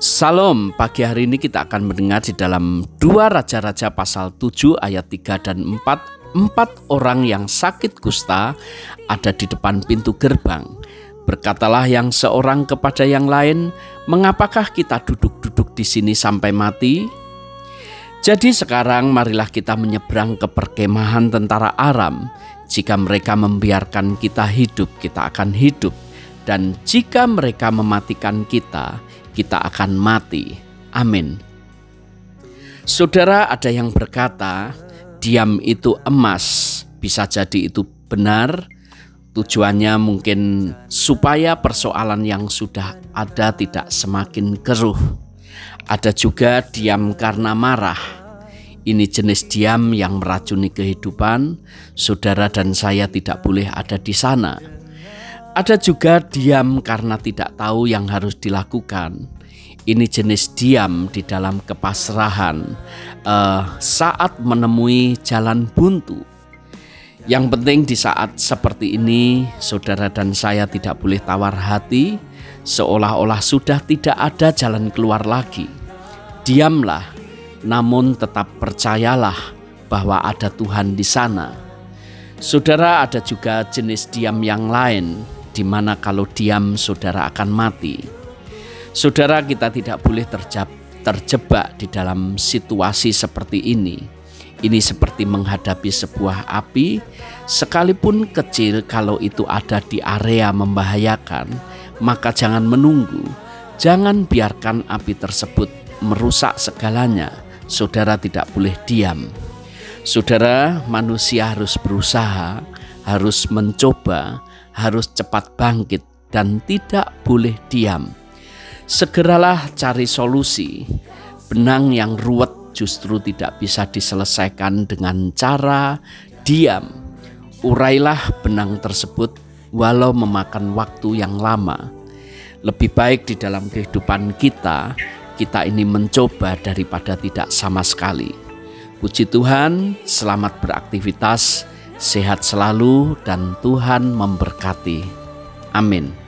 Salam, pagi hari ini kita akan mendengar di dalam dua Raja-Raja pasal 7 ayat 3 dan 4 Empat orang yang sakit kusta ada di depan pintu gerbang. Berkatalah yang seorang kepada yang lain Mengapakah kita duduk-duduk di sini sampai mati? Jadi sekarang marilah kita menyeberang ke perkemahan tentara Aram. Jika mereka membiarkan kita hidup, kita akan hidup Dan jika mereka mematikan kita, kita akan mati. Amin. Saudara, ada yang berkata, "Diam itu emas." Bisa jadi itu benar. Tujuannya mungkin supaya persoalan yang sudah ada tidak semakin keruh. Ada juga diam karena marah. Ini jenis diam yang meracuni kehidupan. Saudara dan saya tidak boleh ada di sana ada juga diam karena tidak tahu yang harus dilakukan. Ini jenis diam di dalam kepasrahan uh, saat menemui jalan buntu. Yang penting di saat seperti ini, saudara dan saya tidak boleh tawar hati, seolah-olah sudah tidak ada jalan keluar lagi. Diamlah, namun tetap percayalah bahwa ada Tuhan di sana. Saudara, ada juga jenis diam yang lain, di mana kalau diam saudara akan mati. Saudara kita tidak boleh terjebak di dalam situasi seperti ini. Ini seperti menghadapi sebuah api, sekalipun kecil kalau itu ada di area membahayakan, maka jangan menunggu. Jangan biarkan api tersebut merusak segalanya. Saudara tidak boleh diam. Saudara, manusia harus berusaha, harus mencoba, harus cepat bangkit dan tidak boleh diam. Segeralah cari solusi. Benang yang ruwet justru tidak bisa diselesaikan dengan cara diam. Urailah benang tersebut walau memakan waktu yang lama. Lebih baik di dalam kehidupan kita, kita ini mencoba daripada tidak sama sekali. Puji Tuhan, selamat beraktivitas sehat selalu, dan Tuhan memberkati. Amin.